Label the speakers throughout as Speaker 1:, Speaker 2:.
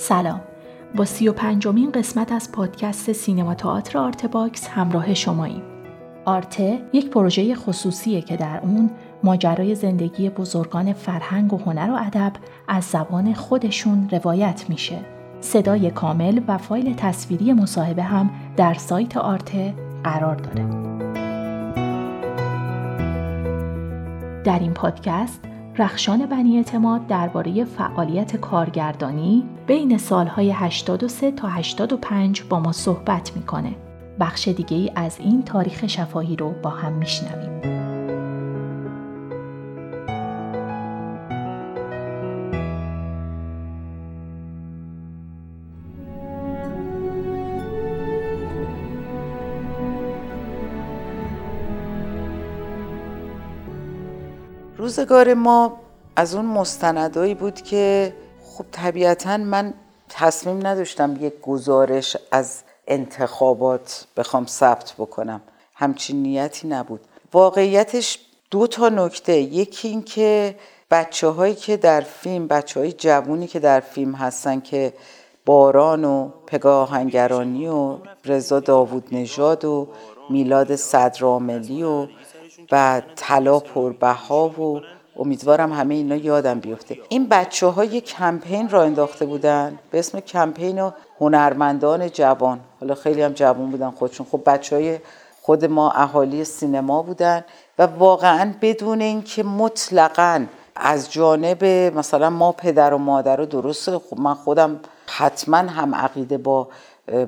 Speaker 1: سلام. با سی و پنجمین قسمت از پادکست سینما تئاتر آرت باکس همراه شماییم. آرته یک پروژه خصوصیه که در اون ماجرای زندگی بزرگان فرهنگ و هنر و ادب از زبان خودشون روایت میشه. صدای کامل و فایل تصویری مصاحبه هم در سایت آرته قرار داره. در این پادکست رخشان بنی اعتماد درباره فعالیت کارگردانی بین سالهای 83 تا 85 با ما صحبت می‌کنه. بخش دیگه ای از این تاریخ شفاهی رو با هم میشنویم.
Speaker 2: روزگار ما از اون مستندایی بود که خب طبیعتا من تصمیم نداشتم یک گزارش از انتخابات بخوام ثبت بکنم. همچین نیتی نبود. واقعیتش دو تا نکته. یکی این که بچه هایی که در فیلم بچه های جوونی که در فیلم هستن که باران و پگاه و رضا داوود نژاد و میلاد صدراملی و و طلا پربها و امیدوارم همه اینا یادم بیفته. این بچه ها یک کمپین را انداخته بودن به اسم کمپین هنرمندان جوان. حالا خیلی هم جوان بودن خودشون. خب بچه های خود ما اهالی سینما بودن و واقعا بدون اینکه مطلقا از جانب مثلا ما پدر و مادر و درسته خب من خودم حتما هم عقیده با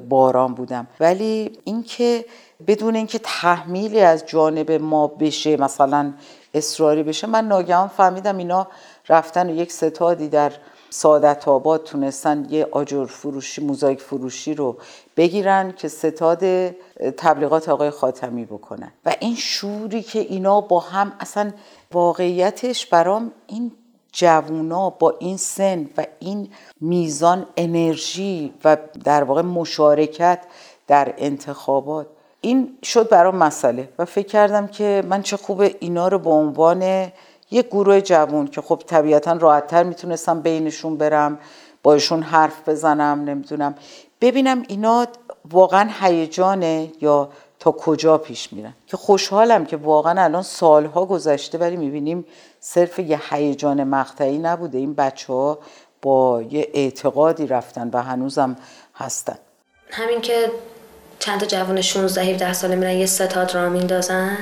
Speaker 2: باران بودم. ولی اینکه بدون اینکه تحمیلی از جانب ما بشه مثلا اصراری بشه من ناگهان فهمیدم اینا رفتن و یک ستادی در سعادت آباد تونستن یه آجر فروشی موزاییک فروشی رو بگیرن که ستاد تبلیغات آقای خاتمی بکنن. و این شوری که اینا با هم اصلا واقعیتش برام این جوونا با این سن و این میزان انرژی و در واقع مشارکت در انتخابات این شد برام مسئله و فکر کردم که من چه خوبه اینا رو به عنوان یک گروه جوون که خب طبیعتا راحتتر می‌تونستم بینشون برم باشون حرف بزنم نمی‌دونم. ببینم اینا واقعا هیجانه یا تا کجا پیش میرن. که خوشحالم که واقعا الان سالها گذشته ولی می‌بینیم صرف یه هیجان مقطعی نبوده. این بچه ها با یه اعتقادی رفتن و هنوزم هستن.
Speaker 3: همین که چند تا جوان 16 17 ساله میرن یه ستاد را میندازن؟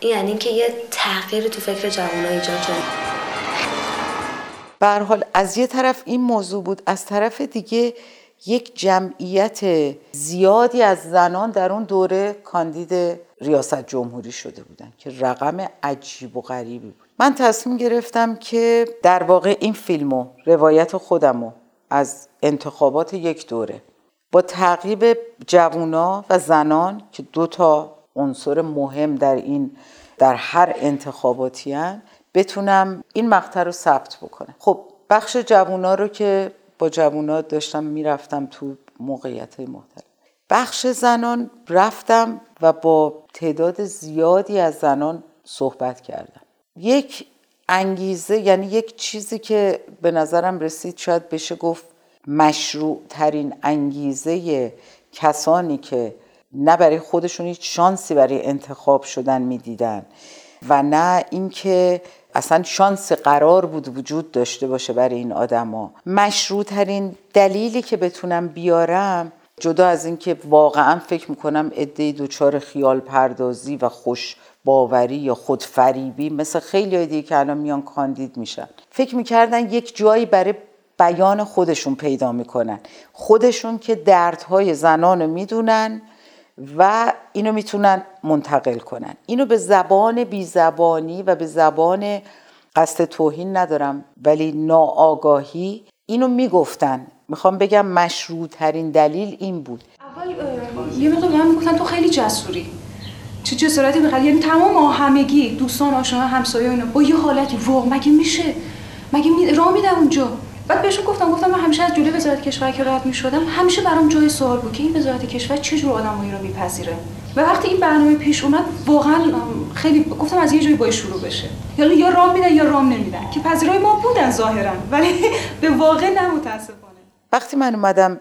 Speaker 3: این یعنی که یه تغییر تو فکر جوونا ایجاد شده.
Speaker 2: به حال از یه طرف این موضوع بود از طرف دیگه یک جمعیت زیادی از زنان در اون دوره کاندید ریاست جمهوری شده بودن که رقم عجیب و غریبی بود. من تصمیم گرفتم که در واقع این فیلمو روایت خودمو از انتخابات یک دوره با تعقیب جوونا و زنان که دو تا عنصر مهم در این در هر انتخاباتی هن بتونم این مقطع رو ثبت بکنم. خب بخش جوونا رو که با جوونا داشتم می‌رفتم تو موقعیت های مختلف. بخش زنان رفتم و با تعداد زیادی از زنان صحبت کردم. یک انگیزه یعنی یک چیزی که به نظرم رسید شاید بشه گفت مشروع ترین انگیزه کسانی که نه برای خودشون هیچ شانسی برای انتخاب شدن می‌دیدن و نه اینکه اصلا شانس قرار بود وجود داشته باشه برای این آدما. مشروع ترین دلیلی که بتونم بیارم جدا از اینکه واقعا فکر می‌کنم عده دچار خیال پردازی و خوش باوری یا خودفریبی مثل خیلی دیگه که الان میان کاندید میشن. فکر می‌کردن یک جایی برای بیان خودشون پیدا می‌کنن. خودشون که دردهای زنان رو می‌دونن و اینو می‌تونن منتقل کنن. اینو به زبان بی زبانی و به زبان قصد توهین ندارم ولی ناآگاهی اینو می‌گفتن. می‌خوام بگم مشروع ترین دلیل این بود.
Speaker 4: اول یه مقدار من می‌گفتن تو خیلی جسوری. چه جسارتی بخواد یعنی تمام همگی دوستان آشنا همسایه اینا. با یه حالتی واقع مگه میشه؟ مگه می... میدم اونجا؟ بعد بهشون گفتم گفتم من همیشه از جلوی وزارت کشور که رد می‌شدم همیشه برام جای سوال بود که این وزارت کشور چه جور آدمایی رو میپذیره. و وقتی این برنامه پیش اومد واقعا خیلی گفتم از یه جایی باید شروع بشه. یعنی یا رام میدن یا رام نمیدن که پذیرای ما بودن ظاهرا ولی به واقع نه متاسفانه.
Speaker 2: وقتی من اومدم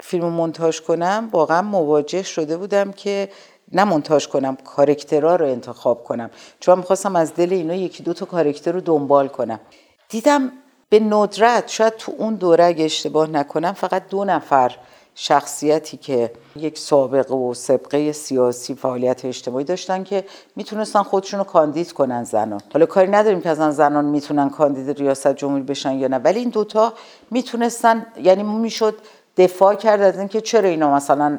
Speaker 2: فیلم مونتاژ کنم واقعا مواجه شده بودم که نه مونتاژ کنم کارکترها رو انتخاب کنم. چون می‌خواستم از دل اینا یکی دو تا کارکتر رو دنبال کنم. دیدم به ندرت شاید تو اون دوره اگه اشتباه نکنم فقط دو نفر شخصیتی که یک سابقه و سبقه سیاسی فعالیت اجتماعی داشتن که می‌تونستن خودشون رو کاندید کنن زنان. حالا کاری نداریم که از زنان می‌تونن کاندید ریاست جمهوری بشن یا نه ولی این دوتا می‌تونستن یعنی می‌شد دفاع کرد از اینکه چرا اینا مثلا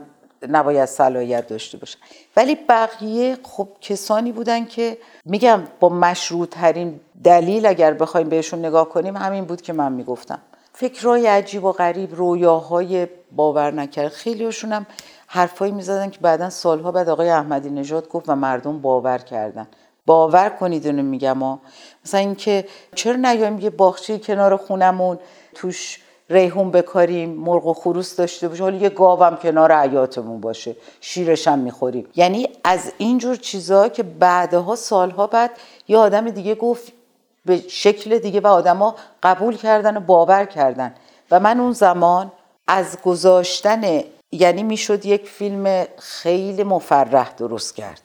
Speaker 2: نباید صلاحیت داشته باشن. ولی بقیه خب کسانی بودن که میگم با مشروع ترین دلیل اگر بخوایم بهشون نگاه کنیم همین بود که من می‌گفتم. فکرهای عجیب و غریب رویاهای باور نکرد. خیلی هم حرفایی می‌زدن که بعدا سالها بعد آقای احمدی نژاد گفت و مردم باور کردن. باور کنید اونو میگم ها. مثلا اینکه چرا نیایم یه باغچه کنار خونمون توش ریحون بکاریم مرغ و خروس داشته باشیم حالا یه گاوم کنار حیاتمون باشه. شیرش هم می‌خوریم. یعنی از اینجور چیزها که بعدها سالها بعد یه آدم دیگه گفت به شکل دیگه و آدما قبول کردن و باور کردن. و من اون زمان از گذاشتن یعنی می‌شد یک فیلم خیلی مفرح درست کرد.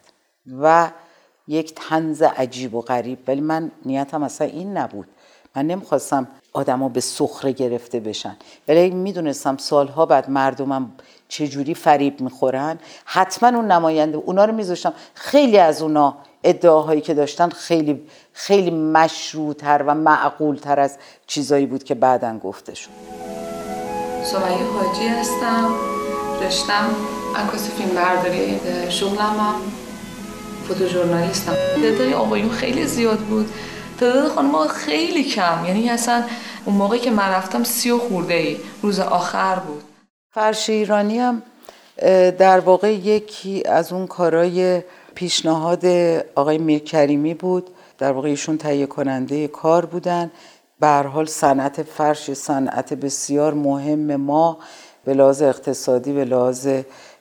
Speaker 2: و یک تنز عجیب و غریب. ولی من نیتم اصلا این نبود. من نمی‌خواستم آدما به سخره گرفته بشن. ولی می‌دونستم سالها بعد مردمم چجوری فریب می‌خورن حتما اون نماینده اونا رو میذاشتم. خیلی از اونا ادعاهایی که داشتن خیلی خیلی مشروعتر و معقولتر از چیزایی بود که بعدا گفته شد
Speaker 5: سمیه حاجی هستم. رشتم عکاسی فیلم برداری شغلم هم فوتو ژورنالیستم تعداد آقایون خیلی زیاد بود. تعداد خانم خیلی کم. یعنی اصلا اون موقعی که من رفتم سی و خورده ای روز آخر بود.
Speaker 2: فرش ایرانی هم در واقع یکی از اون کارهای پیشنهاد آقای میرکریمی بود. در واقع ایشون تهیه کننده کار بودن. به حال صنعت فرش صنعت بسیار مهم ما به لحاظ اقتصادی به لحاظ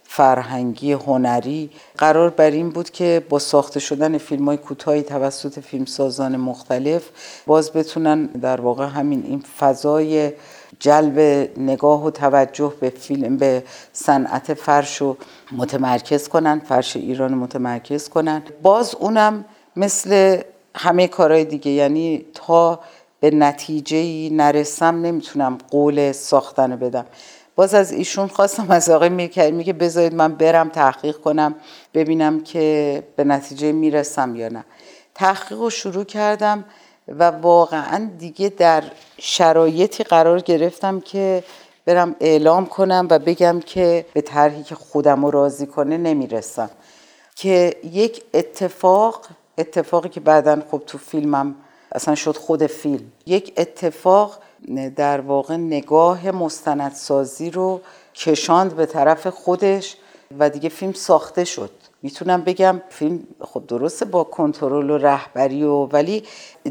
Speaker 2: فرهنگی هنری قرار بر این بود که با ساخته شدن فیلم های کوتاهی توسط فیلمسازان مختلف باز بتونن در واقع همین این فضای جلب نگاه و توجه به فیلم به صنعت فرش رو متمرکز کنن فرش ایران متمرکز کنن. باز اونم مثل همه کارهای دیگه یعنی تا به نتیجه نرسم نمی‌تونم قول ساختن بدم. باز از ایشون خواستم از آقای میرکریمی که بذارید من برم تحقیق کنم ببینم که به نتیجه می‌رسم یا نه. تحقیق رو شروع کردم و واقعا دیگه در شرایطی قرار گرفتم که برم اعلام کنم و بگم که به طرحی که خودم رو راضی کنه نمی‌رسم. که یک اتفاق اتفاقی که بعدا خب تو فیلمم اصلا شد خود فیلم. یک اتفاق در واقع نگاه مستندسازی رو کشاند به طرف خودش و دیگه فیلم ساخته شد. می‌تونم بگم فیلم خب درسته با کنترل و رهبری و ولی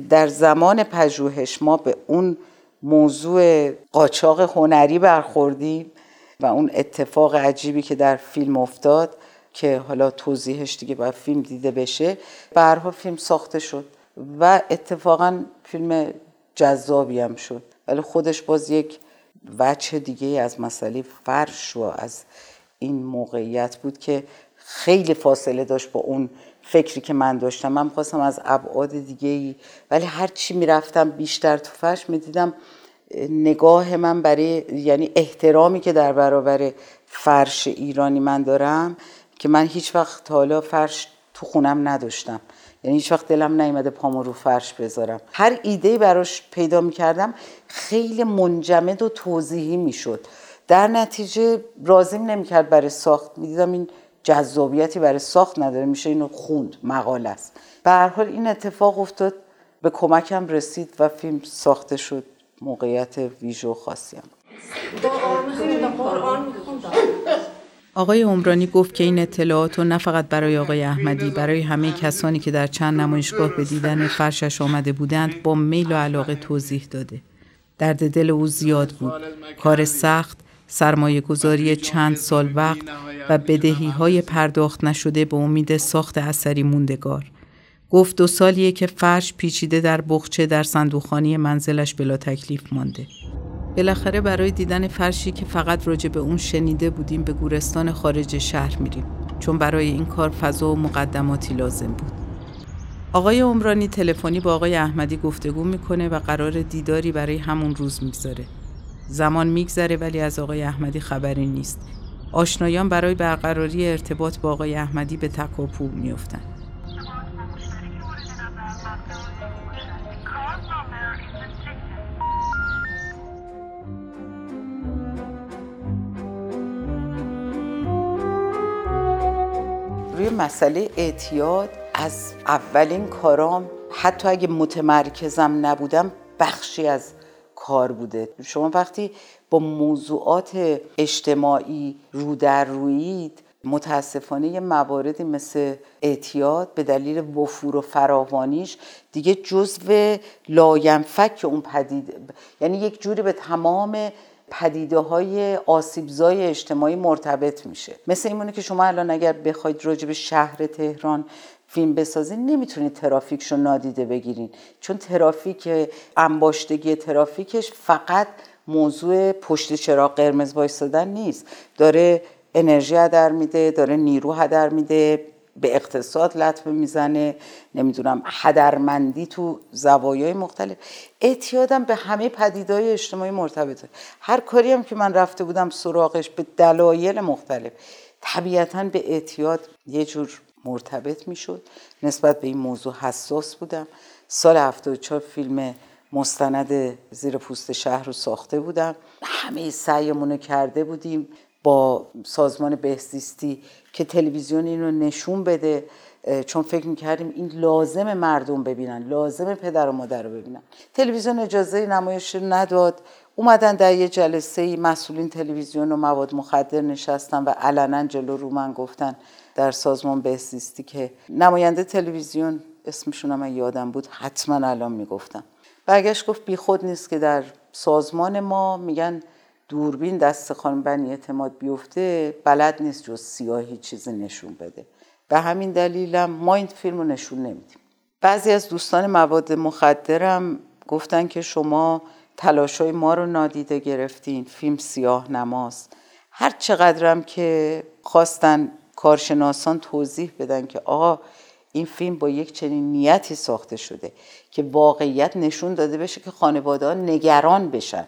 Speaker 2: در زمان پژوهش ما به اون موضوع قاچاق هنری برخوردیم و اون اتفاق عجیبی که در فیلم افتاد که حالا توضیحش دیگه باید فیلم دیده بشه برها فیلم ساخته شد. و اتفاقا فیلم جذابی هم شد. ولی خودش باز یک وجه دیگه از مسئله فرش و از این موقعیت بود که خیلی فاصله داشت با اون فکری که من داشتم. من خواستم از ابعاد دیگه ای ولی هر چی می‌رفتم بیشتر تو فرش می‌دیدم نگاه من برای یعنی احترامی که در برابر فرش ایرانی من دارم که من هیچ وقت حالا فرش تو خونم نداشتم. یعنی هیچ وقت دلم نیومده پامو رو فرش بذارم. هر ایده براش پیدا می‌کردم خیلی منجمد و توضیحی می‌شد. در نتیجه رازیم نمی‌کرد برای ساخت. می‌دیدم این جذابیتی برای ساخت نداره میشه اینو خوند. مقاله است. به هر حال این اتفاق افتاد. به کمکم رسید و فیلم ساخته شد. موقعیت ویژو خاصی هم.
Speaker 6: آقای عمرانی گفت که این اطلاعات رو نه فقط برای آقای احمدی برای همه کسانی که در چند نمایشگاه به دیدن فرشش آمده بودند با میل و علاقه توضیح داده. درد دل او زیاد بود. کار سخت، سرمایه گذاری چند سال وقت و بدهی های پرداخت نشده به امید ساخت اثری موندگار. گفت دو سالیه که فرش پیچیده در بخچه در صندوقخانی منزلش بلا تکلیف مانده. بالاخره برای دیدن فرشی که فقط راجع به اون شنیده بودیم به گورستان خارج شهر میریم چون برای این کار فضا و مقدماتی لازم بود. آقای عمرانی تلفنی با آقای احمدی گفتگو می‌کنه و قرار دیداری برای همون روز می‌گذاره. زمان میگذره ولی از آقای احمدی خبری نیست. آشنایان برای برقراری ارتباط با آقای احمدی به تکاپو میفتن.
Speaker 2: مسئله اعتیاد از اولین کارام حتی اگه متمرکزم نبودم بخشی از کار بوده. شما وقتی با موضوعات اجتماعی رو در رویید متاسفانه یه مواردی مثل اعتیاد به دلیل وفور و فراوانیش دیگه جزو لاینفک اون پدید یعنی یک جوری به تمام پدیده های آسیبزای اجتماعی مرتبط میشه. مثل اینمونه که شما الان اگر بخواید راجع شهر تهران فیلم بسازین نمی‌تونید ترافیکش رو نادیده بگیرین. چون ترافیک انباشتگی ترافیکش فقط موضوع پشت چراغ قرمز وایستادن نیست. داره انرژی هدر میده داره نیرو هدر میده به اقتصاد لطمه می‌زنه نمی‌دونم هدرمندی تو زوایای مختلف. اعتیادم به همه پدیدهای اجتماعی مرتبطه. هر کاری هم که من رفته بودم سراغش به دلایل مختلف. طبیعتا به اعتیاد یه جور مرتبط می‌شد. نسبت به این موضوع حساس بودم. سال 74 فیلم مستند زیر پوست شهر رو ساخته بودم. همه سعیمون کرده بودیم با سازمان بهزیستی که تلویزیون این رو نشون بده چون فکر می‌کردیم این لازم مردم ببینن لازم پدر و مادر رو ببینن. تلویزیون اجازه نمایش نداد. اومدن در یه جلسه مسئولین تلویزیون و مواد مخدر نشستن و علنا جلو رو من گفتن در سازمان بهزیستی که نماینده تلویزیون اسمشون هم یادم بود حتما الان می‌گفتم برگشت گفت بیخود نیست که در سازمان ما میگن دوربین دست خانم بنی اعتماد بیفته بلد نیست جز سیاهی چیزی نشون بده. به همین دلیلم ما این فیلم رو نشون نمیدیم. بعضی از دوستان مواد مخدرم گفتن که شما تلاشای ما رو نادیده گرفتین فیلم سیاه نماست. هر چقدرم که خواستن کارشناسان توضیح بدن که آقا این فیلم با یک چنین نیتی ساخته شده که واقعیت نشون داده بشه که خانواده نگران بشن.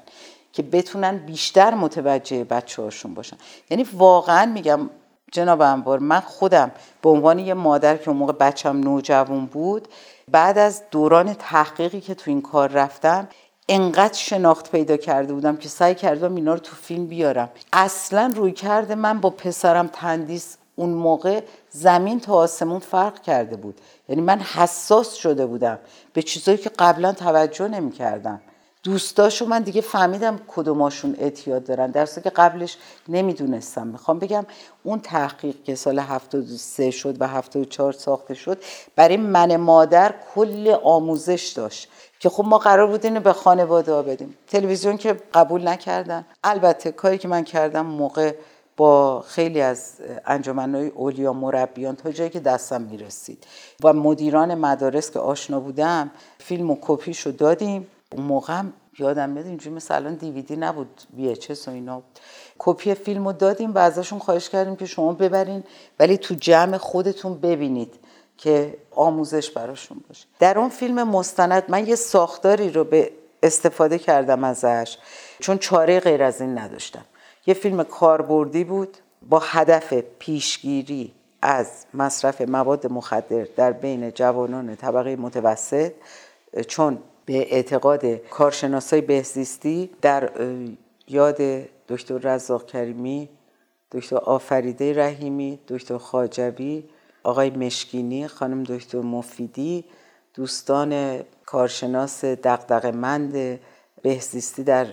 Speaker 2: که بتونن بیشتر متوجه بچه هاشون باشن. یعنی واقعا میگم جناب انبار من خودم به عنوان یه مادر که اون موقع بچم نوجوان بود بعد از دوران تحقیقی که تو این کار رفتم انقدر شناخت پیدا کرده بودم که سعی کردم اینا رو تو فیلم بیارم. اصلا روی کرده من با پسرم تندیس اون موقع زمین تا آسمون فرق کرده بود. یعنی من حساس شده بودم به چیزایی که قبلا توجه نمی کردم دوستاشو من دیگه فهمیدم کدوماشون اعتیاد دارن. در که قبلش نمی‌دونستم. می‌خوام بگم اون تحقیق که سال 73 شد و 74 ساخته شد برای من مادر کل آموزش داشت که خب ما قرار بود اینو به خانواده ها بدیم. تلویزیون که قبول نکردن. البته کاری که من کردم موقع با خیلی از انجمنهای اولیا مربیان تا جایی که دستم می‌رسید و مدیران مدارس که آشنا بودم فیلم و کپیشو دادیم. اون موقع یادم میاد اینجوری مثلا الان دیویدی نبود VHS و اینا. کپی فیلم رو دادیم و ازشون خواهش کردیم که شما ببرین ولی تو جمع خودتون ببینید که آموزش براشون باشه. در اون فیلم مستند من یه ساختاری رو به استفاده کردم ازش چون چاره غیر از این نداشتم. یه فیلم کاربردی بود با هدف پیشگیری از مصرف مواد مخدر در بین جوانان طبقه متوسط چون به اعتقاد کارشناسای بهزیستی در یاد دکتر رزاق کریمی دکتر آفریده رحیمی دکتر خاجبی آقای مشکینی خانم دکتر مفیدی دوستان کارشناس دقدق مند بهزیستی در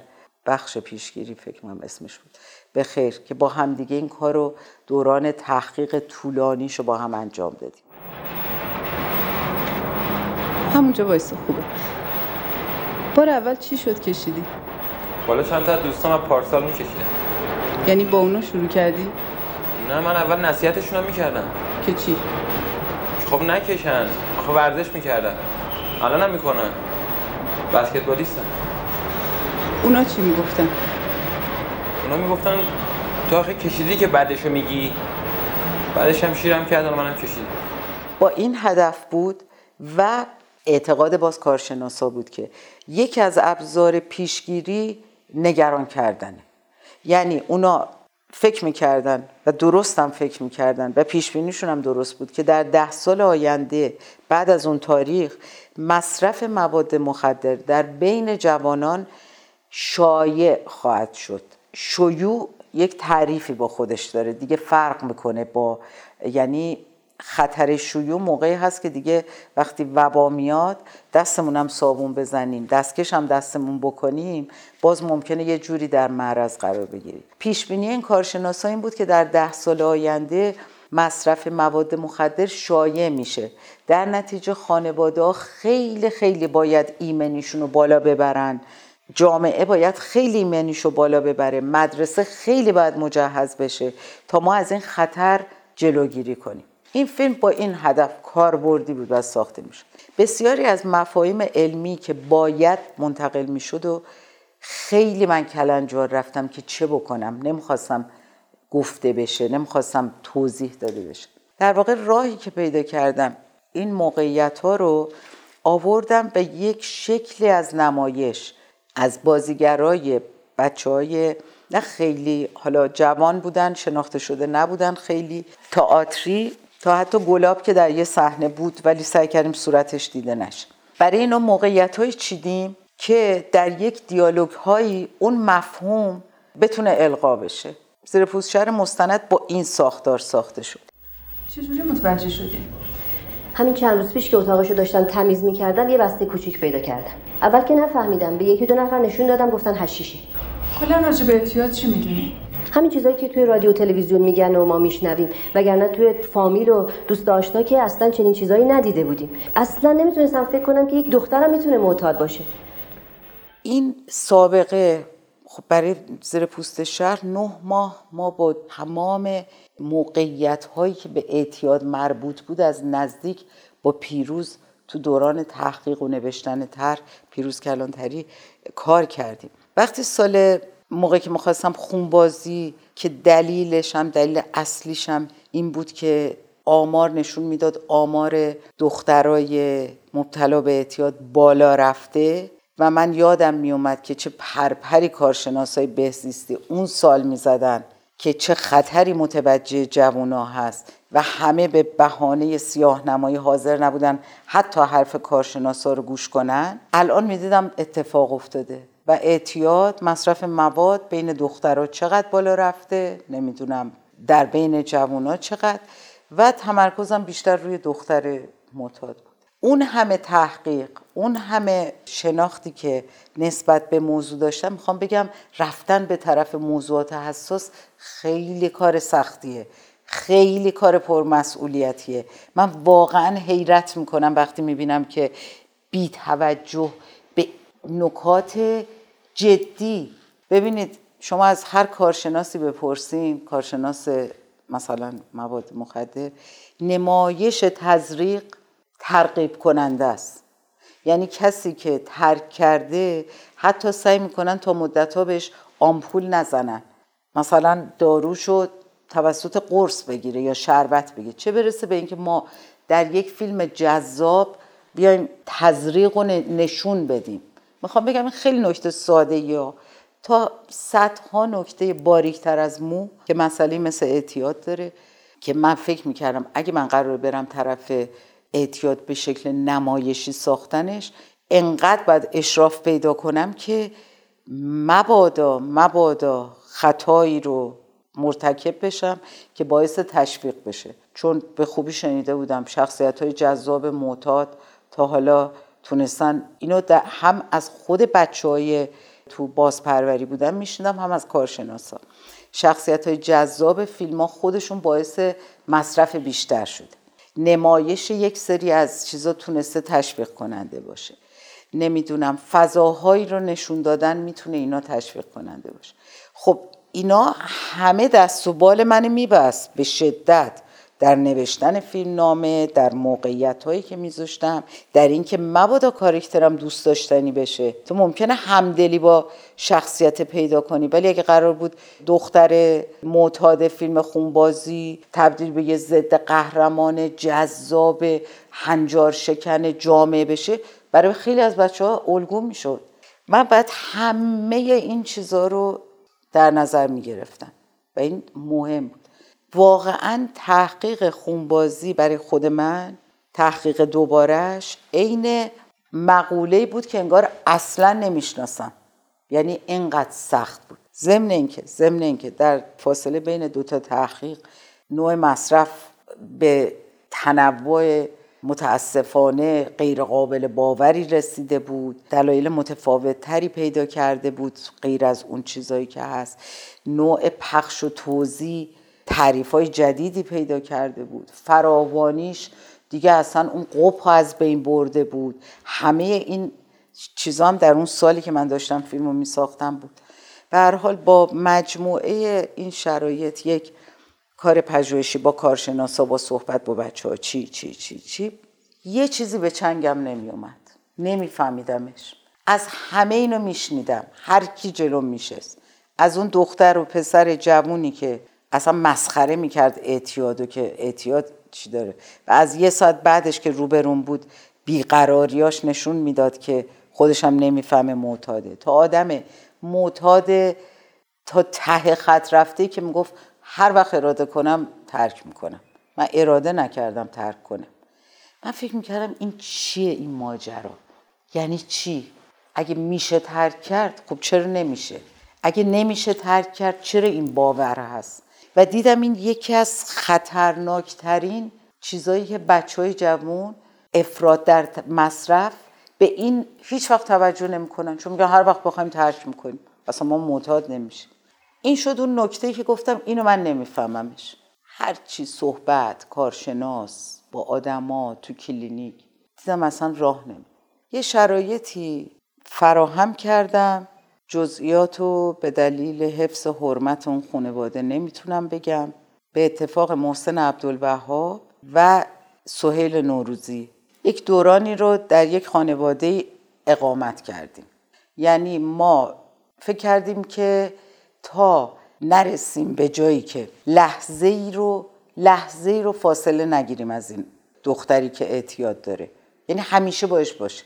Speaker 2: بخش پیشگیری فکر کنم اسمش بود. به خیر که با همدیگه این کار رو دوران تحقیق طولانیش رو با هم انجام دادیم.
Speaker 6: همونجا وایسا خوبه. بار اول چی شد کشیدی؟
Speaker 7: بالا چند تا دوستان از پارسال میکشیدن
Speaker 6: یعنی با اونا شروع کردی؟
Speaker 7: نه من اول نصیحتشون هم می‌کردم
Speaker 6: که چی؟
Speaker 7: خب نکشن آخه ورزش می‌کردن الان هم می‌کنن بسکتبالیستن
Speaker 6: اونا چی می‌گفتن؟
Speaker 7: اونا می‌گفتن تو آخه کشیدی که بعدشو میگی بعدش هم شیرم کردن و منم کشیدم
Speaker 2: با این هدف بود و اعتقاد باز کارشناسا بود که یکی از ابزار پیشگیری نگران کردنه. یعنی اونا فکر می‌کردن و درست هم فکر می‌کردن و پیش هم درست بود که در ده سال آینده بعد از اون تاریخ مصرف مواد مخدر در بین جوانان شایع خواهد شد. شیوع یک تعریفی با خودش داره. دیگه فرق می‌کنه با یعنی خطر شیوع موقعی هست که دیگه وقتی وبا میاد دستمون هم صابون بزنیم دستکش هم دستمون بکنیم باز ممکنه یه جوری در معرض قرار بگیریم. پیش بینی این کارشناسا این بود که در ده سال آینده مصرف مواد مخدر شایع میشه. در نتیجه خانواده خیلی خیلی باید ایمنیشون رو بالا ببرن. جامعه باید خیلی ایمنیش رو بالا ببره. مدرسه خیلی باید مجهز بشه تا ما از این خطر جلوگیری کنیم. این فیلم با این هدف کاربردی بود و ساخته می‌شد. بسیاری از مفاهیم علمی که باید منتقل می‌شد و خیلی من کلنجار رفتم که چه بکنم. نمی‌خواستم گفته بشه نمی‌خواستم توضیح داده بشه. در واقع راهی که پیدا کردم این موقعیت ها رو آوردم به یک شکلی از نمایش از بازیگرای بچه های نه خیلی حالا جوان بودن شناخته شده نبودن خیلی تئاتری تا حتی گلاب که در یه صحنه بود ولی سعی کردیم صورتش دیده نشه. برای اینا موقعیت های چیدیم که در یک دیالوگ هایی اون مفهوم بتونه القا بشه. زیر پوست شهر مستند با این ساختار ساخته شد.
Speaker 4: چجوری متوجه شدی؟
Speaker 8: همین چند روز پیش که اتاقشو داشتم تمیز می‌کردم یه بسته کوچیک پیدا کردم. اول که نفهمیدم به یکی دو نفر نشون دادم گفتن هشیشی
Speaker 4: کلا راجع به اعتیاد چی می‌دونی؟
Speaker 8: همین چیزایی که توی رادیو تلویزیون میگن و ما میشنویم وگرنه توی فامیل و دوست آشنا که اصلا چنین چیزایی ندیده بودیم. اصلا نمی‌تونستم فکر کنم که یک دخترم می‌تونه معتاد باشه.
Speaker 2: این سابقه خب برای زیر پوست شهر نه ماه ما با تمام موقعیت هایی که به اعتیاد مربوط بود از نزدیک با پیروز تو دوران تحقیق و نوشتن تر پیروز کلانتری کار کردیم. وقتی سال موقعی که می‌خواستم خونبازی که دلیلش هم دلیل اصلیش هم این بود که آمار نشون می‌داد آمار دخترای مبتلا به اعتیاد بالا رفته و من یادم میومد که چه پرپری کارشناسای بهزیستی اون سال می‌زدن که چه خطری متوجه جوونا هست و همه به بهانه سیاه نمایی حاضر نبودن حتی حرف کارشناسا رو گوش کنن. الان می‌دیدم اتفاق افتاده. و اعتیاد مصرف مواد بین دخترها چقدر بالا رفته نمی‌دونم در بین جوونا چقدر و تمرکزم بیشتر روی دختر معتاد بود. اون همه تحقیق اون همه شناختی که نسبت به موضوع داشتم می‌خوام بگم رفتن به طرف موضوعات حساس خیلی کار سختیه. خیلی کار پرمسئولیتیه. من واقعا حیرت می‌کنم وقتی می‌بینم که بی توجه به نکات جدی. ببینید شما از هر کارشناسی بپرسین کارشناس مثلا مواد مخدر نمایش تزریق ترغیب کننده است. یعنی کسی که ترک کرده حتی سعی می‌کنن تا مدت ها بهش آمپول نزنن. مثلا دارو شد توسط قرص بگیره یا شربت بگیره. چه برسه به اینکه ما در یک فیلم جذاب بیایم تزریق و نشون بدیم. می‌خوام بگم این خیلی نکته ساده یا تا صدها نکته باریکتر از مو که مسئله مثل اعتیاد داره که من فکر می‌کردم اگه من قرار برم طرف اعتیاد به شکل نمایشی ساختنش انقدر باید اشراف پیدا کنم که مبادا مبادا خطایی رو مرتکب بشم که باعث تشویق بشه. چون به خوبی شنیده بودم شخصیت های جذاب معتاد تا حالا تونستن اینو هم از خود بچه های تو بازپروری بودن میشنیدم هم از کارشناسا. شخصیت های جذاب فیلم ها خودشون باعث مصرف بیشتر شده. نمایش یک سری از چیزا تونسته تشویق کننده باشه. نمی‌دونم فضاهایی رو نشون دادن می‌تونه اینا تشویق کننده باشه. خب اینا همه دست و بال من میبست به شدت. در نوشتن فیلم نامه در موقعیت هایی که میذاشتم در اینکه مبادا کارکترم دوست داشتنی بشه. تو ممکنه همدلی با شخصیت پیدا کنی ولی اگه قرار بود دختر معتاد فیلم خونبازی تبدیل به یه ضد قهرمان جذاب هنجار شکن جامعه بشه برای خیلی از بچه ها الگو می‌شد. من باید همه این چیزها رو در نظر می‌گرفتم. و این مهم واقعا تحقیق خونبازی برای خود من تحقیق دوبارش عین مقوله بود که انگار اصلا نمی‌شناسم. یعنی اینقدر سخت بود. ضمن اینکه ضمن اینکه در فاصله بین دو تا تحقیق نوع مصرف به تنوع متاسفانه غیر قابل باوری رسیده بود دلایل متفاوت تری پیدا کرده بود غیر از اون چیزایی که هست. نوع پخش و توضیح تعریف های جدیدی پیدا کرده بود. فراوانیش دیگه اصلا اون قبح از بین برده بود. همه این چیزا هم در اون سالی که من داشتم فیلم رو می ساختم بود. به هر حال با مجموعه این شرایط یک کار پژوهشی با کارشناسا با صحبت با بچه ها چی چی چی چی یه چیزی به چنگم نمی اومد نمیفهمیدمش. از همه اینو میشنیدم. هر کی جلو میشست. از اون دختر و پسر جوونی که اصلا مسخره می‌کرد اعتیادو که اعتیاد چی داره. و از یه ساعت بعدش که روبرون بود بیقراریاش نشون می‌داد که خودش هم نمی‌فهمه معتاده. تا آدم معتاد تا ته خط رفته که می‌گفت هر وقت اراده کنم ترک می‌کنم. من اراده نکردم ترک کنم. من فکر می‌کردم این چیه این ماجرا؟ یعنی چی؟ اگه میشه ترک کرد خب چرا نمیشه؟ اگه نمیشه ترک کرد چرا این باور هست؟ و دیدم این یکی از خطرناکترین چیزایی که بچه های جوون افراد در مصرف به این هیچ وقت توجه نمی‌کنن چون میگن هر وقت بخوایم ترک می‌کنیم. اصلا ما معتاد نمیشیم. این شد اون نکته که گفتم اینو من نمیفهممش. هر چی صحبت کارشناس با آدما تو کلینیک دیدم اصلا راه نمی یه شرایطی فراهم کردم. جزئیات رو به دلیل حفظ حرمت اون خانواده نمی‌تونم بگم. به اتفاق محسن عبدالوهاب و سهیل نوروزی. یک دورانی رو در یک خانواده اقامت کردیم. یعنی ما فکر کردیم که تا نرسیم به جایی که لحظه ای رو لحظه ای رو فاصله نگیریم از این دختری که اعتیاد داره. یعنی همیشه باش باشیم.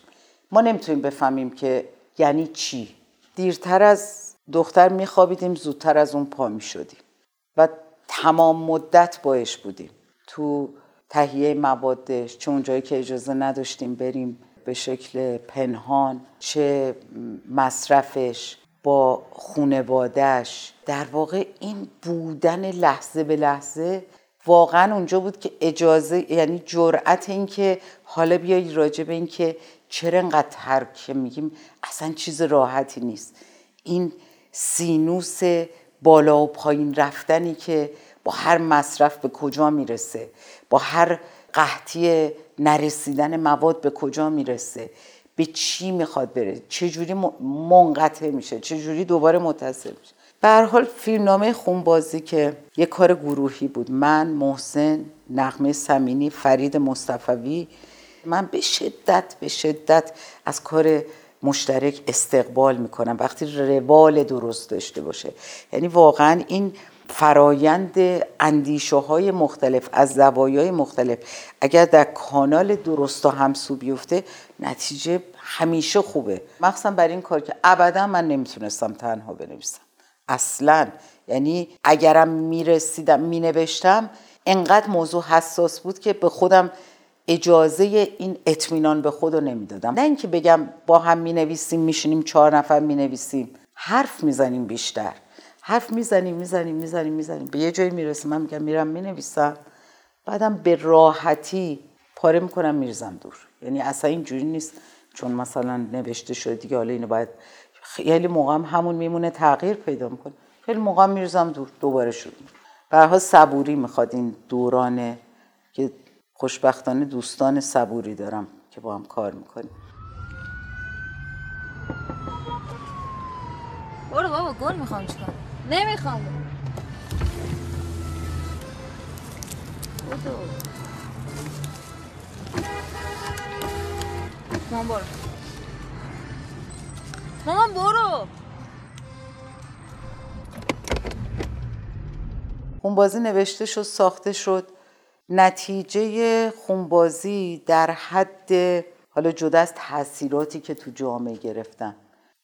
Speaker 2: ما نمی‌تونیم بفهمیم که یعنی چی. دیرتر از دختر میخوابیدیم زودتر از اون پا می‌شدیم و تمام مدت باش بودیم. تو تهیه موادش چه اونجایی که اجازه نداشتیم بریم به شکل پنهان چه مصرفش با خونوادش در واقع این بودن لحظه به لحظه واقعا اونجا بود که اجازه یعنی جرأت این که حالا بیایی راجع به این که چرا انقدر ترک میگیم؟ اصلا چیز راحتی نیست. این سینوس بالا و پایین رفتنی که با هر مصرف به کجا می‌رسه؟ با هر قحطی نرسیدن مواد به کجا می‌رسه؟ به چی می‌خواد بره؟ چجوری منقطع میشه؟ چجوری دوباره متصل میشه؟ به هر حال فیلمنامه خونبازی که یه کار گروهی بود. من محسن نغمه سمینی فرید مصطفوی. من به شدت به شدت از کار مشترک استقبال می‌کنم. وقتی روال درست داشته باشه. یعنی واقعا این فرایند اندیشه های مختلف از زوایای مختلف اگر در کانال درست و همسو بیفته نتیجه همیشه خوبه. مخصوصا برای این کار که ابدا من نمی‌تونستم تنها بنویسم. اصلا. یعنی اگرم می‌رسیدم مینوشتم انقدر موضوع حساس بود که به خودم اجازه این اطمینان به خود رو نمی‌دادم. نه اینکه بگم با هم می نویسیم میشینیم چهار نفر می نویسیم حرف می‌زنیم بیشتر. حرف می‌زنیم می‌زنیم می‌زنیم می‌زنیم. به یه جایی می‌رسیم من میگم میرم می‌نویسم. بعدم به راحتی پاره می‌کنم میرزم دور. یعنی اصلا اینجوری نیست. چون مثلا نوشته شده دیگه حالا اینو باید خیلی موقع هم همون میمونه تغییر پیدا می‌کنه. خیلی موقع میرزم دور دوباره شد برها صبوری می‌خواد. این دورانه که خوشبختانه دوستان صبوری دارم که با هم کار می‌کنیم.
Speaker 9: برو بابا گل می‌خوام چیکار؟ نمی‌خوام.
Speaker 4: مامان برو مامان برو
Speaker 2: خونبازی نوشته شد ساخته شد. نتیجه خونبازی در حد حالا جدا از تاثیراتی که تو جامعه گرفتن.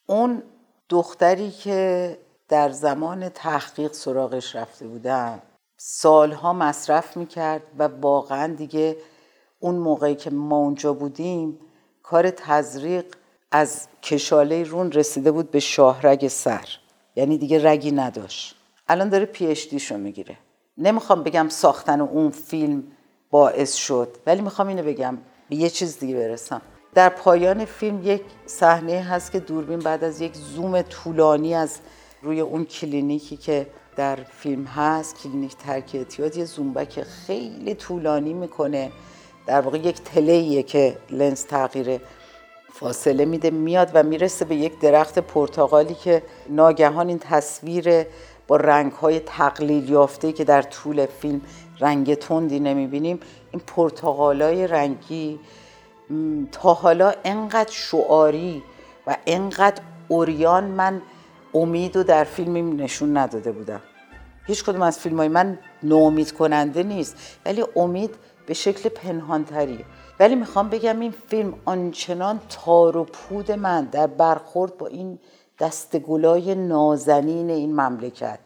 Speaker 2: اون دختری که در زمان تحقیق سراغش رفته بودم سالها مصرف می‌کرد و واقعا دیگه اون موقعی که ما اونجا بودیم کار تزریق از کشاله رون رسیده بود به شاهرگ سر. یعنی دیگه رگی نداشت. الان داره PhD شو می‌گیره. نمی‌خوام بگم ساختن اون فیلم باعث شد ولی می‌خوام اینو بگم. به یه چیز دیگه برسم. در پایان فیلم یک صحنه هست که دوربین بعد از یک زوم طولانی از روی اون کلینیکی که در فیلم هست کلینیک ترک اعتیاد یه zoom back خیلی طولانی می‌کنه. در واقع یک tele یه که لنز تغییر فاصله میده میاد و می‌رسه به یک درخت پرتغالی که ناگهان این تصویر با رنگ های تقلیل یافته که در طول فیلم رنگ تندی نمی‌بینیم این پرتغالای رنگی تا حالا انقدر شعاری و انقدر اوریان من امید و در فیلمی نشون نداده بودم. هیچ کدوم از فیلم های من نومید کننده نیست ولی امید به شکل پنهانتریه. ولی می‌خوام بگم این فیلم آنچنان تار و پود من در برخورد با این دستگلای نازنین این مملکت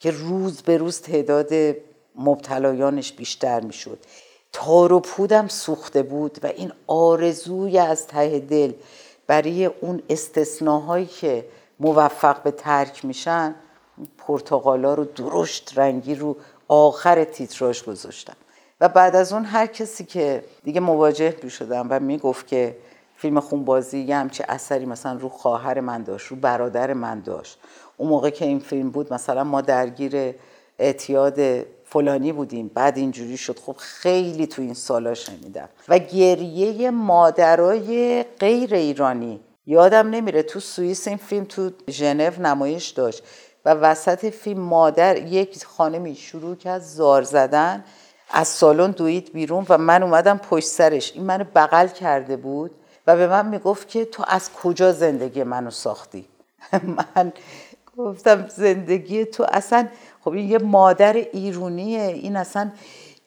Speaker 2: که روز به روز تعداد مبتلایانش بیشتر می‌شد. تار و پودم سوخته بود و این آرزوی از ته دل برای اون استثناهایی که موفق به ترک میشن پرتغالا رو درشت رنگی رو آخر تیتراژ گذاشتم و بعد از اون هر کسی که دیگه مواجه می شدم و می‌گفت که فیلم خونبازی یه همچه اثری مثلا رو خواهر من داشت رو برادر من داشت. اون موقع که این فیلم بود مثلا ما درگیر اعتیاد فلانی بودیم. بعد اینجوری شد. خب خیلی تو این سالا شنیدم. و گریه مادرای غیر ایرانی. یادم نمیره تو سوئیس این فیلم تو ژنو نمایش داشت. و وسط فیلم مادر یک خانمی شروع کرد زار زدن. از سالن دوید بیرون و من اومدم پشت سرش. این منو بغل کرده بود و به من می‌گفت که تو از کجا زندگی منو ساختی؟ من گفتم زندگی تو اصلا خب این یه مادر ایرونیه این اصلا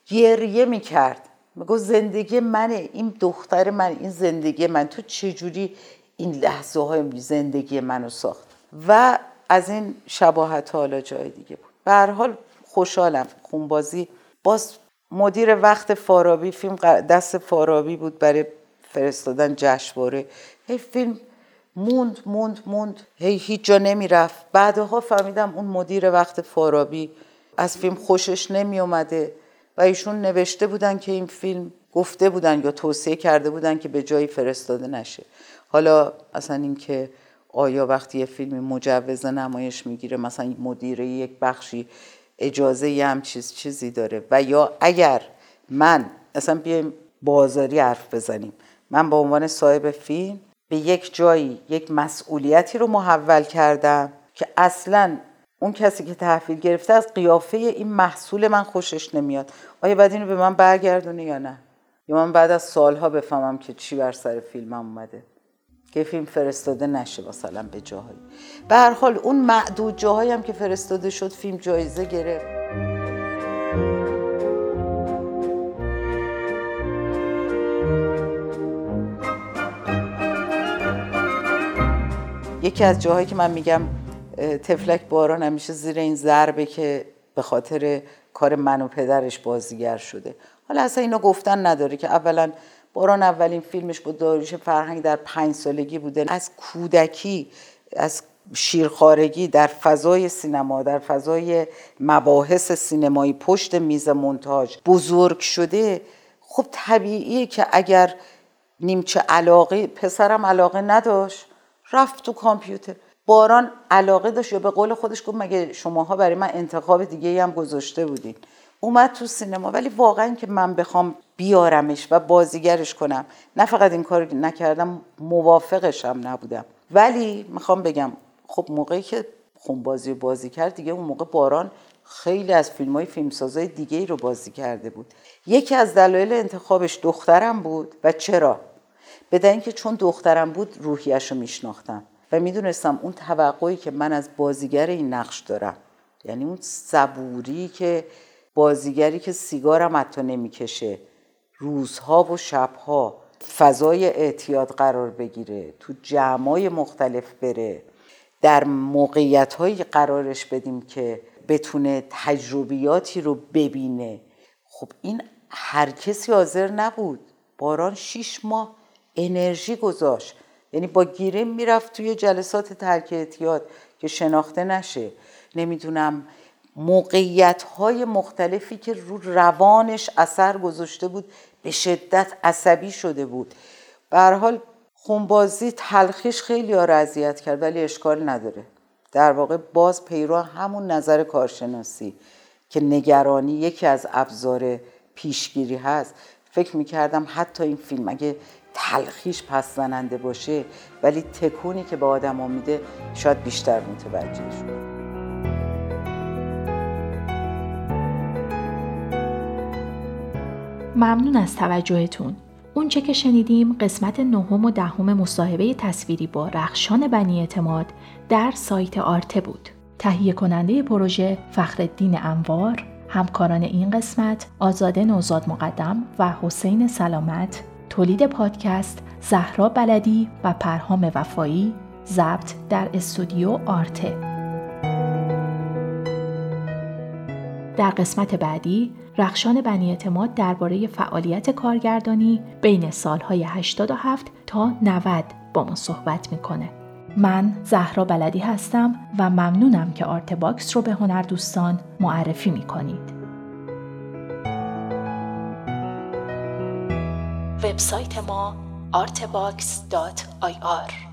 Speaker 2: گریه می‌کرد. می‌گفت زندگی منه این دختر من این زندگی من. تو چجوری این لحظه های زندگی منو ساخت؟ و از این شباهت حالا جای دیگه بود. به هر حال خوشحالم. خونبازی باز مدیر وقت فارابی فیلم دست فارابی بود برای فرستادن جشنواره. هی فیلم موند موند موند. هی هیچ جا نمی‌رفت. بعدها فهمیدم اون مدیر وقت فارابی از فیلم خوشش نمی اومده و ایشون نوشته بودن که این فیلم گفته بودن یا توصیه کرده بودن که به جایی فرستاده نشه. حالا اصلا اینکه آیا وقتی یه فیلمی مجوز نمایش می‌گیره مثلا مدیر یک بخشی اجازه یه هم چیز چیزی داره. و یا اگر من اصلا بیایم بازاری حرف بزنیم. من به عنوان صاحب فیلم به یک جایی یک مسئولیتی رو محول کردم که اصلا اون کسی که تحویل گرفته از قیافه این محصول من خوشش نمیاد. آیا بعد اینو به من برگردونه یا نه؟ یا من بعد از سالها بفهمم که چی بر سر فیلمم اومده. که فیلم فرستاده نشه مثلا به جاهایی. به هر حال اون معدود جاهایی هم که فرستاده شد فیلم جایزه گرفت. یکی از جاهایی که من میگم تفلک باران همیشه زیر این ضربه که به خاطر کار من و پدرش بازیگر شده. حالا اصلا اینو گفتن نداره که اولا باران اولین فیلمش با داریوش فرهنگ در پنج سالگی بوده. از کودکی از شیرخارگی در فضای سینما در فضای مباحث سینمایی پشت میز منتاج بزرگ شده. خب طبیعیه که اگر نیمچه علاقه پسرم علاقه نداشت رفت تو کامپیوتر. باران علاقه داشت یا به قول خودش گفت مگه شماها برای من انتخاب دیگه هم گذاشته بودین. اومد تو سینما ولی واقعا که من بخوام بیارمش و بازیگرش کنم. نه فقط این کار نکردم موافقشم نبودم. ولی می‌خوام بگم خب موقعی که خونبازی و بازی کرد دیگه اون موقع باران خیلی از فیلم های فیلمسازای دیگه ای رو بازی کرده بود. یکی از دلایل انتخابش دخترم بود. و چرا؟ به اینکه چون دخترم بود روحیش رو میشناختم. و می‌دونستم اون توقعی که من از بازیگر این نقش دارم. یعنی اون صبوری که بازیگری که سیگارم حتی نمی‌کشه. روزها و شبها فضای اعتیاد قرار بگیره تو جمعای مختلف بره. در موقعیت قرارش بدیم که بتونه تجربیاتی رو ببینه. خب این هر کسی حاضر نبود. باران شیش ماه انرژی گذاشت. یعنی با گیریم می‌رفت توی جلسات ترک اعتیاد که شناخته نشه. نمی‌دونم موقعیت های مختلفی که رو روانش اثر گذاشته بود به شدت عصبی شده بود. به حال خونبازی تلخیش خیلی ها اذیت کرد ولی اشکال نداره. در واقع باز پیرو همون نظر کارشناسی که نگرانی یکی از ابزار پیشگیری هست. فکر می‌کردم حتی این فیلم اگه تلخیش پس زننده باشه ولی تکونی که به آدم میده شاید بیشتر متوجه شد.
Speaker 1: ممنون از توجهتون اونچه که شنیدیم قسمت نهم و دهم مصاحبه تصویری با رخشان بنی اعتماد در سایت آرته بود. تهیه کننده پروژه فخردین انوار، همکاران این قسمت آزاده نوزاد مقدم و حسین سلامت، تولید پادکست زهرا بلدی و پرهام وفایی، ضبط در استودیو آرته. در قسمت بعدی رخشان بنی اعتماد درباره فعالیت کارگردانی بین سالهای 87 تا 90 با ما صحبت می‌کنه. من زهرا بلدی هستم و ممنونم که آرت باکس رو به هنر دوستان معرفی می‌کنید. وبسایت ما artbox.ir